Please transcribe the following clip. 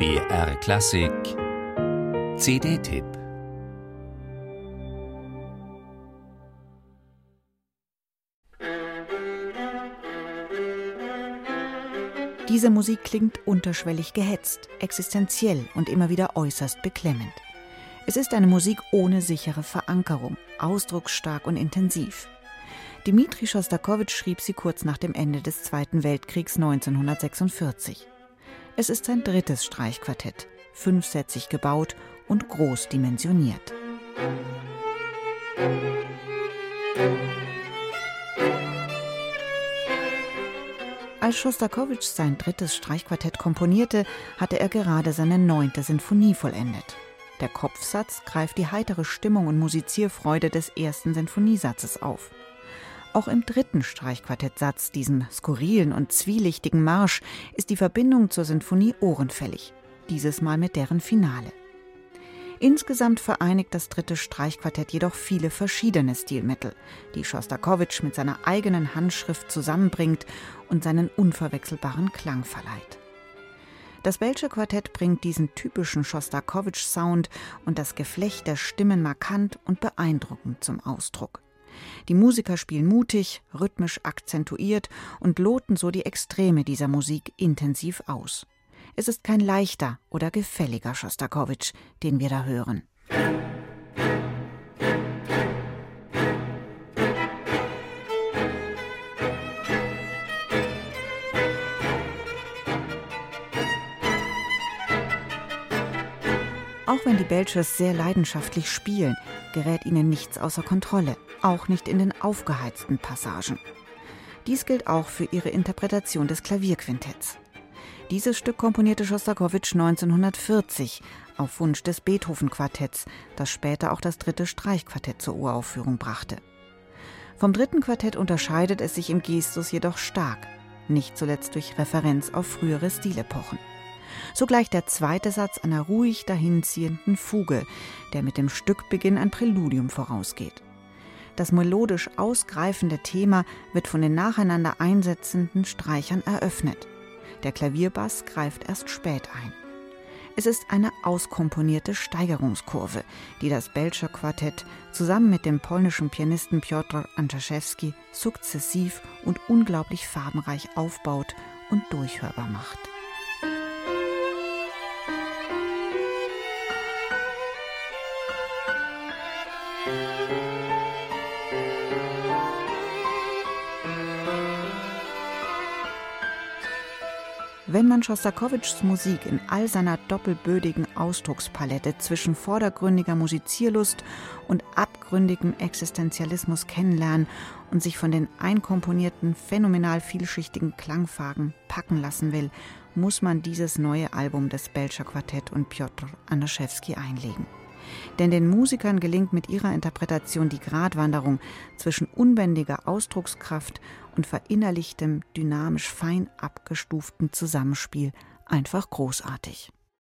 BR Klassik CD-Tipp Diese Musik klingt unterschwellig gehetzt, existenziell und immer wieder äußerst beklemmend. Es ist eine Musik ohne sichere Verankerung, ausdrucksstark und intensiv. Dmitri Schostakowitsch schrieb sie kurz nach dem Ende des Zweiten Weltkriegs 1946. Es ist sein drittes Streichquartett, fünfsätzig gebaut und groß dimensioniert. Als Schostakowitsch sein drittes Streichquartett komponierte, hatte er gerade seine neunte Sinfonie vollendet. Der Kopfsatz greift die heitere Stimmung und Musizierfreude des ersten Sinfoniesatzes auf. Auch im dritten Streichquartettsatz, diesem skurrilen und zwielichtigen Marsch, ist die Verbindung zur Sinfonie ohrenfällig, dieses Mal mit deren Finale. Insgesamt vereinigt das dritte Streichquartett jedoch viele verschiedene Stilmittel, die Schostakowitsch mit seiner eigenen Handschrift zusammenbringt und seinen unverwechselbaren Klang verleiht. Das Belsche Quartett bringt diesen typischen Schostakowitsch-Sound und das Geflecht der Stimmen markant und beeindruckend zum Ausdruck. Die Musiker spielen mutig, rhythmisch akzentuiert und loten so die Extreme dieser Musik intensiv aus. Es ist kein leichter oder gefälliger Schostakowitsch, den wir da hören. Auch wenn die Belchers sehr leidenschaftlich spielen, gerät ihnen nichts außer Kontrolle, auch nicht in den aufgeheizten Passagen. Dies gilt auch für ihre Interpretation des Klavierquintetts. Dieses Stück komponierte Schostakowitsch 1940 auf Wunsch des Beethoven-Quartetts, das später auch das dritte Streichquartett zur Uraufführung brachte. Vom dritten Quartett unterscheidet es sich im Gestus jedoch stark, nicht zuletzt durch Referenz auf frühere Stilepochen. Sogleich der zweite Satz einer ruhig dahinziehenden Fuge, der mit dem Stückbeginn ein Präludium vorausgeht. Das melodisch ausgreifende Thema wird von den nacheinander einsetzenden Streichern eröffnet. Der Klavierbass greift erst spät ein. Es ist eine auskomponierte Steigerungskurve, die das Belcher Quartett zusammen mit dem polnischen Pianisten Piotr Antaszewski sukzessiv und unglaublich farbenreich aufbaut und durchhörbar macht. Wenn man Schostakowitschs Musik in all seiner doppelbödigen Ausdruckspalette zwischen vordergründiger Musizierlust und abgründigem Existenzialismus kennenlernen und sich von den einkomponierten, phänomenal vielschichtigen Klangfarben packen lassen will, muss man dieses neue Album des Belcher Quartett und Piotr Anaschewski einlegen. Denn den Musikern gelingt mit ihrer Interpretation die Gratwanderung zwischen unbändiger Ausdruckskraft und verinnerlichtem, dynamisch fein abgestuften Zusammenspiel einfach großartig.